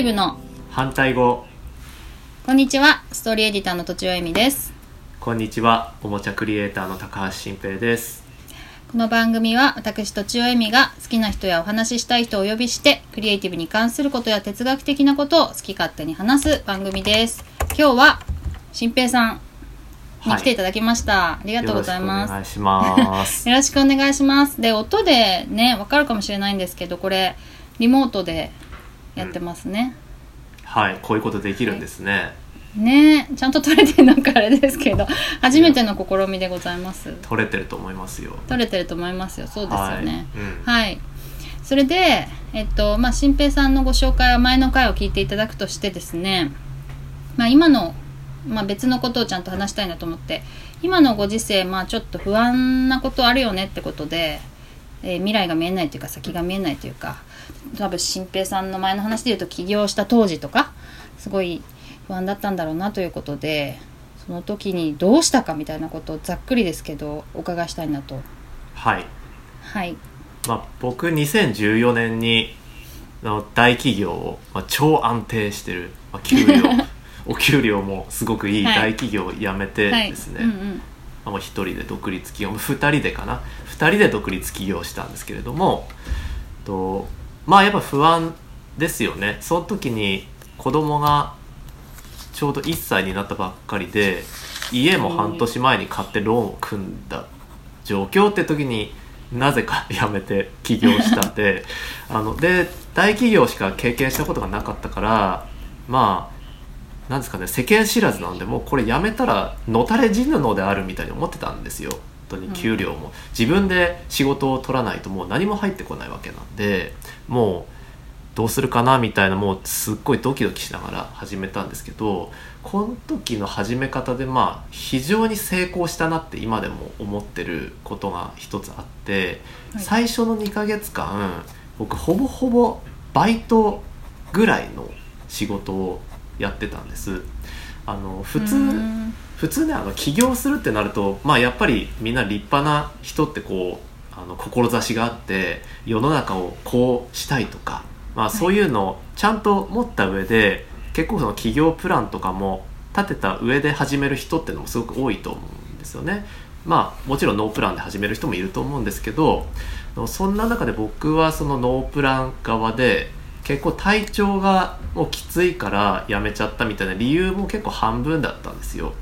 ティブの。反対語。こんにちは。ストーリーエディターのとちおえみです。こんにちは。おもちゃクリエイターの高橋新平です。この番組は私とちおえみが好きな人やお話ししたい人をお呼びしてクリエイティブに関することや哲学的なことを好き勝手に話す番組です。今日は新平さんに来ていただきました、ありがとうございます。よろしくお願いします。よろしくお願いします。で、音でね、わかるかもしれないんですけど、これ、リモートでやってますね。はいこういうことできるんですねねちゃんと撮れてるのかあれですけど、初めての試みでございます。取れてると思いますよ撮れてると思いますよ。そうですよね。はいはい。それで、えっと、まあ、新平さんのご紹介は前の回を聞いていただくとしてですね、まあ、今の、まあ、別のことをちゃんと話したいなと思って、今のご時世、まあ、ちょっと不安なことあるよねってことで、えー未来が見えないというか先が見えないというか多分新平さんの前の話で言うと起業した当時とかすごい不安だったんだろうなということでその時にどうしたかみたいなことをざっくりですけどお伺いしたいなと。はい。はい。まあ僕2014年にあの大企業を、まあ、超安定してる、まあ、給料 お給料もすごくいいはい。大企業を辞めてですね、はい。うんうんまあもう一人で独立企業2人でかな？2人で独立起業したんですけれどもとまあやっぱ不安ですよね。その時に子供がちょうど1歳になったばっかりで家も半年前に買ってローンを組んだ状況って時になぜか辞めて起業したんであので大企業しか経験したことがなかったからまあなんですかね世間知らずなんでもうこれやめたらのたれ死ぬのであるみたいに思ってたんですよ。本当に給料も、自分で仕事を取らないともう何も入ってこないわけなんでもうどうするかなみたいなもうすっごいドキドキしながら始めたんですけどこの時の始め方でまあ非常に成功したなって今でも思ってることが一つあって、はい。最初の2ヶ月間僕ほぼほぼバイトぐらいの仕事をやってたんです。あの普通うん普通ねあの起業するってなるとまあやっぱりみんな立派な人ってこうあの志があって世の中をこうしたいとか、まあ、いそういうのをちゃんと持った上で、結構その起業プランとかも立てた上で始める人ってのもすごく多いと思うんですよね。まあもちろんノープランで始める人もいると思うんですけどそんな中で僕はそのノープラン側で結構体調がもうきついから辞めちゃったみたいな理由も結構半分だったんですよ。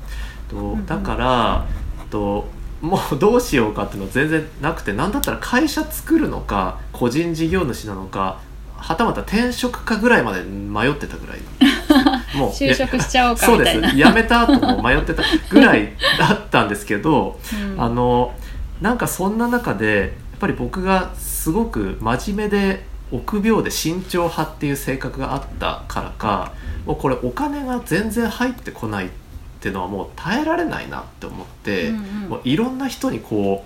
とんだからともうどうしようかっていうのは全然なくて何だったら会社作るのか個人事業主なのかはたまた転職かぐらいまで迷ってたぐらい。もう就職しちゃおうかそうでみたいな。す。辞めた後も迷ってたぐらいだったんですけどうん。あのなんかそんな中でやっぱり僕がすごく真面目で臆病で慎重派っていう性格があったからかもうこれお金が全然入ってこないっていうのはもう耐えられないなって思って、うんうん。もういろんな人にこ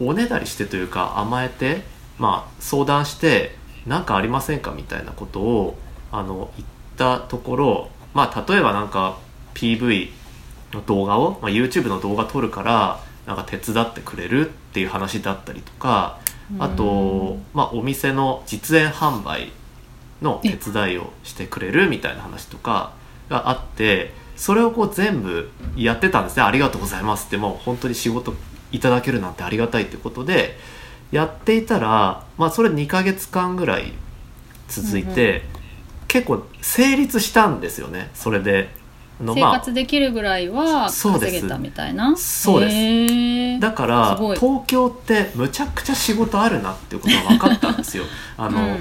うおねだりしてというか甘えて、まあ、相談して何かありませんかみたいなことをあの言ったところ、まあ、例えばなんか PV の動画を、まあ、YouTube の動画撮るからなんか手伝ってくれるっていう話だったりとかあと、まあ、お店の実演販売の手伝いをしてくれるみたいな話とかがあってそれをこう全部やってたんですね。ありがとうございますってもう本当に仕事いただけるなんてありがたいってことでやっていたら、まあ、それ2ヶ月間ぐらい続いて、結構成立したんですよね。それで。あの生まあ活できるぐらいは稼げたみたいな？そうです。だから東京ってむちゃくちゃ仕事あるなっていうことが分かったんですよ。あの、うん。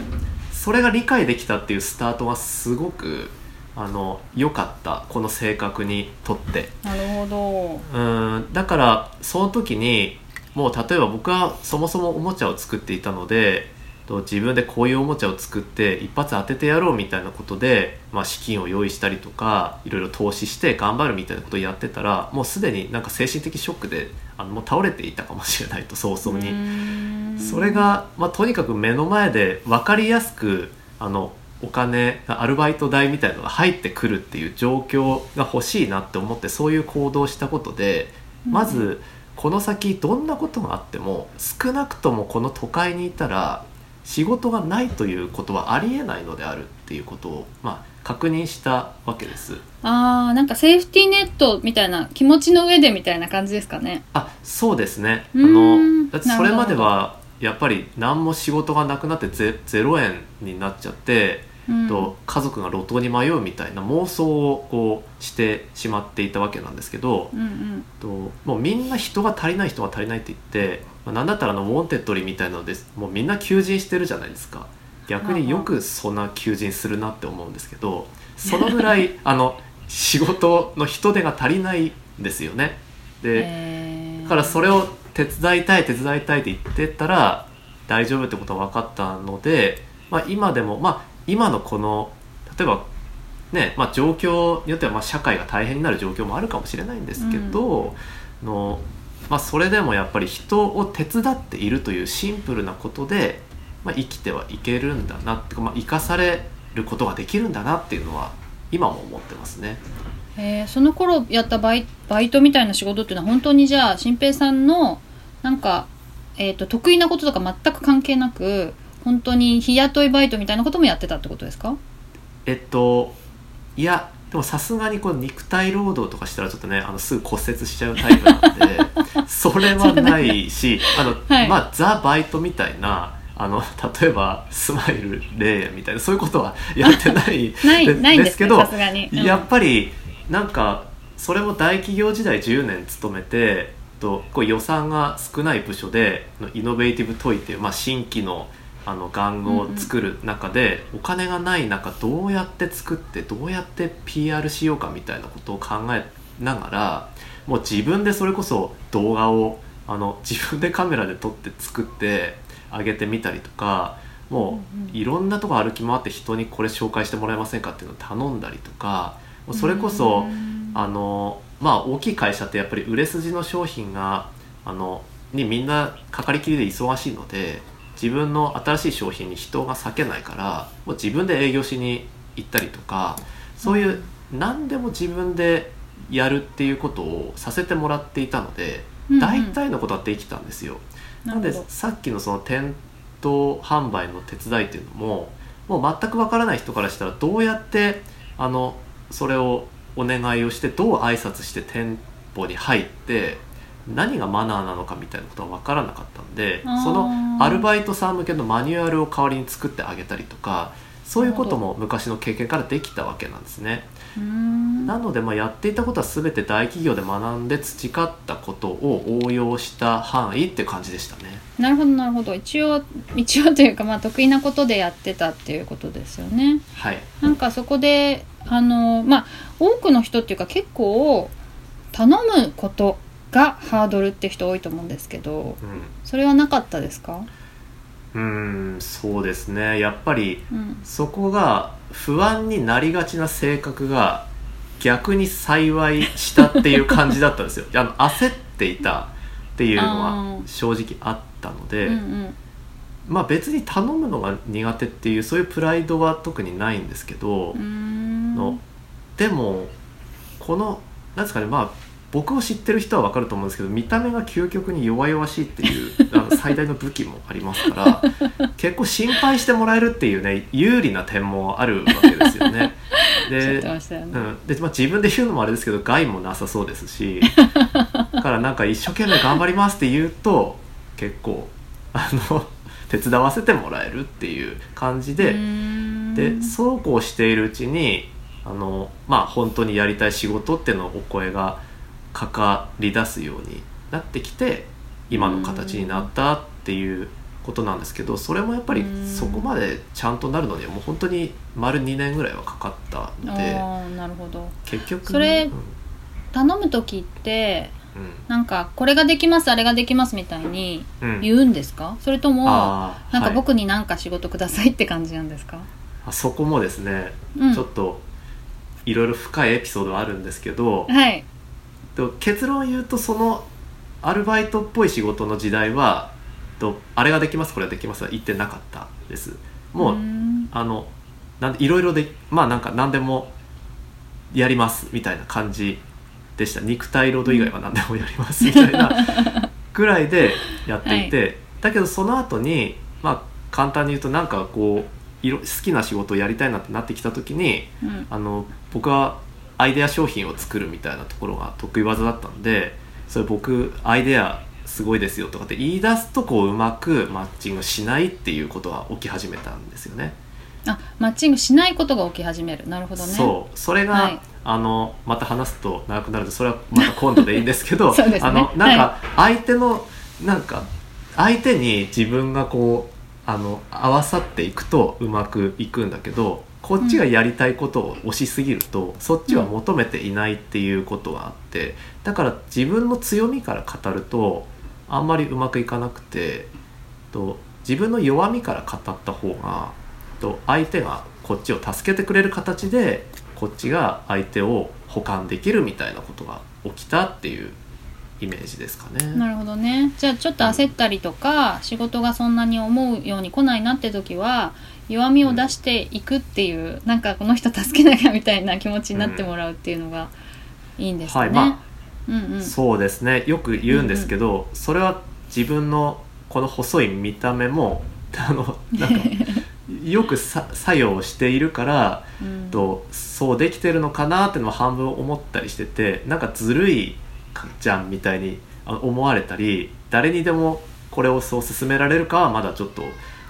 それが理解できたっていうスタートはすごくあの良かった。この性格にとって。なるほうん。だからその時にもう例えば僕はそもそもおもちゃを作っていたのでと自分でこういうおもちゃを作って一発当ててやろうみたいなことで、まあ、資金を用意したりとかいろいろ投資して頑張るみたいなことをやってたらもうすでになんか精神的ショックであのもう倒れていたかもしれないと早ど々に。それが、まあ、とにかく目の前で分かりやすくあのお金アルバイト代みたいなのが入ってくるっていう状況が欲しいなって思ってそういう行動をしたことでまずこの先どんなことがあっても少なくともこの都会にいたら仕事がないということはありえないのであるっていうことを、まあ、確認したわけです。あーなんかセーフティーネットみたいな気持ちの上でみたいな感じですかね。あそうですね。あのだってそれまでなはやっぱり何も仕事がなくなってゼ0円になっちゃって、うんと家族が路頭に迷うみたいな妄想をこうしてしまっていたわけなんですけど、うんうん。ともうみんな人が足りない人が足りないって言って、まあ、なんだったらあの Wantedly みたいなのです。もうみんな求人してるじゃないですか。逆によくそんな求人するなって思うんですけどそのぐらい あの仕事の人手が足りないんですよね。で、えー。だからそれを手伝いたい手伝いたいって言ってたら大丈夫ってことが分かったので、まあ、今でもまあ今のこの例えばねまあ、状況によってはまあ社会が大変になる状況もあるかもしれないんですけど、のまあ、それでもやっぱり人を手伝っているというシンプルなことで、まあ、生きてはいけるんだなって、まあ、生かされることができるんだなっていうのは今も思ってますね。えーその頃やったバイバイトみたいな仕事っていうのは本当にじゃあ新平さんのなんか、えー、と得意なこととか全く関係なく本当に日雇いバイトみたいなこともやってたってことですか？えっといやでもさすがにこう肉体労働とかしたらちょっとねあのすぐ骨折しちゃうタイプなんで それはないしあの、はい。まあザ・バイトみたいなあの例えばスマイルレイみたいなそういうことはやってないないですけどどさすがに、うん。やっぱりなんかそれも大企業時代10年勤めてとこう予算が少ない部署でのイノベーティブトイっていう、まあ、新規のあの玩具を作る中で、お金がない中どうやって作ってどうやって PR しようかみたいなことを考えながらもう自分でそれこそ動画をあの自分でカメラで撮って作って上げてみたりとかもういろんなとこ歩き回って人にこれ紹介してもらえませんかっていうのを頼んだりとかそれこそうん。あのまあ大きい会社ってやっぱり売れ筋の商品があのにみんなかかりきりで忙しいので自分の新しい商品に人が割けないからもう自分で営業しに行ったりとかそういう何でも自分でやるっていうことをさせてもらっていたのでうんうん。大体のことはできたんですよ。なんでさっきのその店頭販売の手伝いっていうのももう全くわからない人からしたらどうやってあのそれをお願いをしてどう挨拶して店舗に入って何がマナーなのかみたいなことは分からなかったんでそのアルバイトさん向けのマニュアルを代わりに作ってあげたりとかそういうことも昔の経験からできたわけなんですね。なのでまあやっていたことは全て大企業で学んで培ったことを応用した範囲って感じでしたね。なるほどなるほど。一応一応というかまあ得意なことでやってたっていうことですよね。はい、なんかそこであのまあ多くの人っていうか結構頼むことがハードルって人多いと思うんですけどうん。それはなかったですか？うーんそうですね。やっぱりうん。そこが不安になりがちな性格が逆に幸いしたっていう感じだったんですよ。あの焦っていたっていうのあはー。正直あったので、うんうん。まあ別に頼むのが苦手っていうそういうプライドは特にないんですけど、のでもこのなんですかねまあ僕を知ってる人は分かると思うんですけど見た目が究極に弱々しいっていうあの 最大の武器もありますから結構心配してもらえるっていうね有利な点もあるわけですよね。でね、うん。でまあ、自分で言うのもあれですけど害もなさそうですし だからなんか一生懸命頑張りますって言うと結構あの手伝わせてもらえるっていう感じで、でそうこうしているうちにあのまあ本当にやりたい仕事っていうのお声がかかり出すようになってきて今の形になったっていうことなんですけどそれもやっぱりうん。そこまでちゃんとなるのにはもう本当に丸2年ぐらいはかかったのでなるほど。結局それうん。頼む時ってうん。なんかこれができますあれができますみたいにうん。言うんですか？それともなんか僕になんか仕事くださいって感じなんですか、あそこもですね、うん。ちょっといろいろ深いエピソードはあるんですけど、はいと結論を言うとそのアルバイトっぽい仕事の時代はとあれができますこれができますは言ってなかったです。もう、あのないろいろでまあなんか何でもやりますみたいな感じでした。肉体労働以外は何でもやりますみたいな ぐらいでやっていて、だけどその後にまあ簡単に言うとなんかこう好きな仕事をやりたいなってなってきた時にうん。あの僕はアイデア商品を作るみたいなところが得意技だったんでそれ僕アイデアすごいですよとかって言い出すとこううまくマッチングしないっていうことが起き始めたんですよね。あマッチングしないことが起き始める。なるほどね。そう。それが、はい。あのまた話すと長くなるのでそれはまた今度でいいんですけど ね。あのなんか相手の、なんか相手に自分がこうあの合わさっていくとうまくいくんだけどこっちがやりたいことを押しすぎると、そっちは求めていないっていうことがあってだから自分の強みから語るとあんまりうまくいかなくてと自分の弱みから語った方がと相手がこっちを助けてくれる形でこっちが相手を補完できるみたいなことが起きたっていうイメージですかね。なるほどね。じゃあちょっと焦ったりとか仕事がそんなに思うように来ないなって時は弱みを出していくっていう、なんかこの人助けなきゃみたいな気持ちになってもらうっていうのがいいんですかね。はいまうんうん、そうですね。よく言うんですけど、それは自分のこの細い見た目も あのなんかよくさ作用しているからうん。とそうできてるのかなっていうのも半分思ったりしててなんかずるいじゃんみたいに思われたり誰にでもこれをそう勧められるかはまだちょっと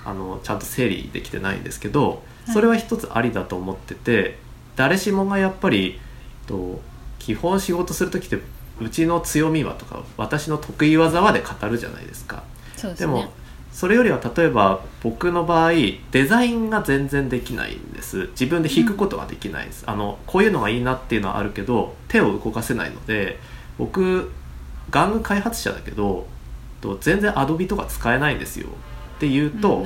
あのちゃんと整理できてないんですけどそれは一つありだと思ってて誰しもがやっぱりと基本仕事する時ってうちの強みはとか私の得意技はで語るじゃないですか。ですね。でもそれよりは例えば僕の場合デザインが全然できないんです。自分で弾くことができないです、あのこういうのがいいなっていうのはあるけど手を動かせないので僕玩具開発者だけどと全然アドビとか使えないんですよ。って言うと,、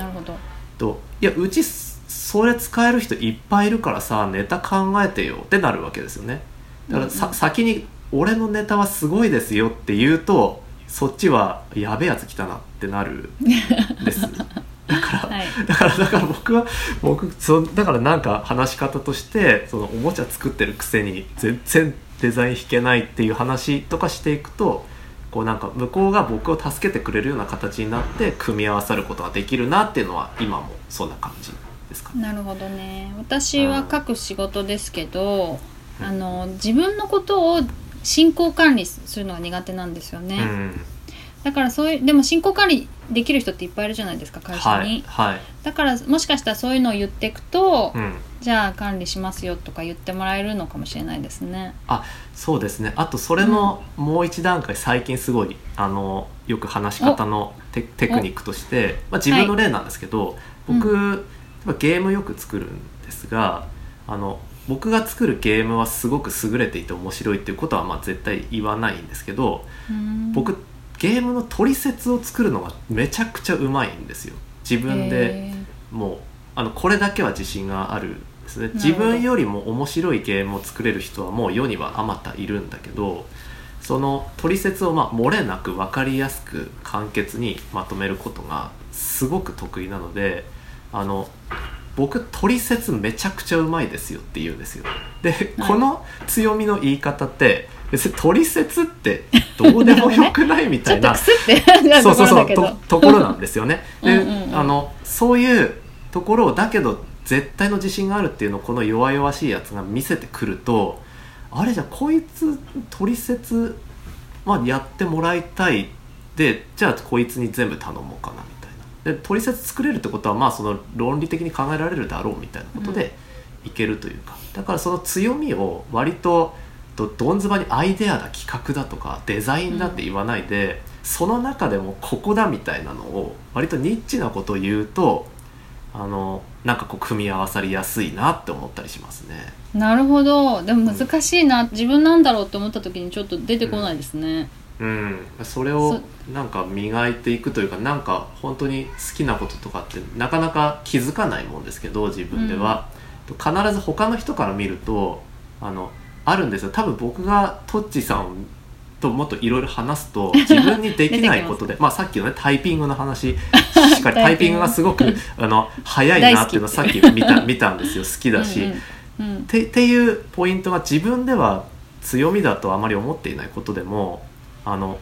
といやうちそれ使える人いっぱいいるからさネタ考えてよ。ってなるわけですよね。だからさ、うんうん。先に俺のネタはすごいですよって言うとそっちはやべえやつ来たなってなるんです。だからはい。だからだから僕は僕そだからなんか話し方としてそのおもちゃ作ってるくせに全然デザイン弾けないっていう話とかしていくとこうなんか向こうが僕を助けてくれるような形になって組み合わさることができるなっていうのは今もそんな感じですか？ね。なるほどね。私は書く仕事ですけど、うん。あの自分のことを進行管理するのが苦手なんですよね、うん。だからそういうでも進行管理できる人っていっぱいいるじゃないですか会社はに、いはい、だからもしかしたらそういうのを言っていくと、うん、じゃあ管理しますよとか言ってもらえるのかもしれないですね。あそうですね。あとそれのもう一段階最近すごいあのよく話し方のテテクニックとして、まあ、自分の例なんですけど、僕、う例えばゲームよく作るんですがあの僕が作るゲームはすごく優れていて面白いっていうことはまあ絶対言わないんですけどうん。僕ゲームの取説を作るのがめちゃくちゃうまいんですよ。自分でへもうあのこれだけは自信があるんですね。自分よりも面白いゲームを作れる人はもう世にはあまたいるんだけどその取説をまあ漏れなく分かりやすく簡潔にまとめることがすごく得意なのであの僕取説めちゃくちゃうまいですよって言うんですよ。で、はい。この強みの言い方って別に取説ってどうでもよくないみたいな くすって感 じなそうそうそうところなんですよね。うんうんあのそういうところをだけど絶対の自信があるっていうのをこの弱々しいやつが見せてくるとあれじゃあこいつ取説、まあ、やってもらいたい。でじゃあこいつに全部頼もうかなみたいな。で取説作れるってことはまあその論理的に考えられるだろうみたいなことでいけるというか、だからその強みを割とどどんずばにアイデアだ企画だとかデザインだって言わないで、その中でもここだみたいなのを割とニッチなことを言うとあのなんかこう組み合わさりやすいなって思ったりしますね。なるほど。でも難しいな、自分なんだろうって思った時にちょっと出てこないですね、うん、それをなんか磨いていくというかなんか本当に好きなこととかってなかなか気づかないもんですけど自分では、必ず他の人から見るとあのあるんですよ。多分僕がトッチさんともっといろいろ話すと 自分にできないことでまあさっきのねタイピングの話しっかり タイピング。がすごく あの早いなっていうのをさっき見た見たんですよ好きだし。うんうんうん。てっていうポイントが自分では強みだとあまり思っていないことでもあの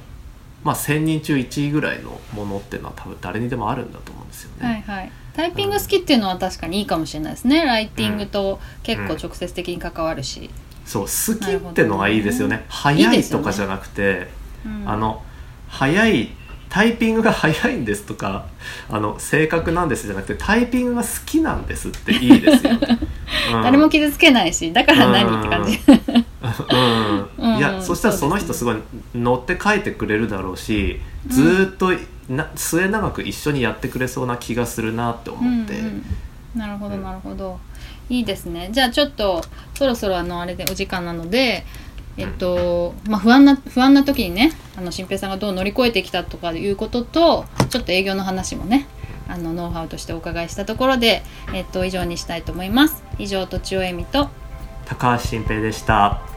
まあ、1,000人中1位ぐらいのものっていうのは多分誰にでもあるんだと思うんですよね。はいはい。タイピング好きっていうのは確かにいいかもしれないですね。ライティングと結構直接的に関わるし、そう好きってのがいいですよね。早いとかじゃなくてうん。あの早いタイピングが早いんですとかあの正確なんですじゃなくてタイピングが好きなんですっていいですよね。うん。誰も傷つけないしだから何って感じ。うん。うん。いやそしたらその人すごい乗って書いてくれるだろうしずーっとな末永く一緒にやってくれそうな気がするなって思って、うんうん。なるほどうん。なるほど、いいですねじゃあちょっとそろそろあのあれでお時間なのでえっとまあ不安な不安な時にねあの新平さんがどう乗り越えてきたとかいうこととちょっと営業の話もねあのノウハウとしてお伺いしたところで、えっと、以上にしたいと思います以上とちおえみと高橋新平でした。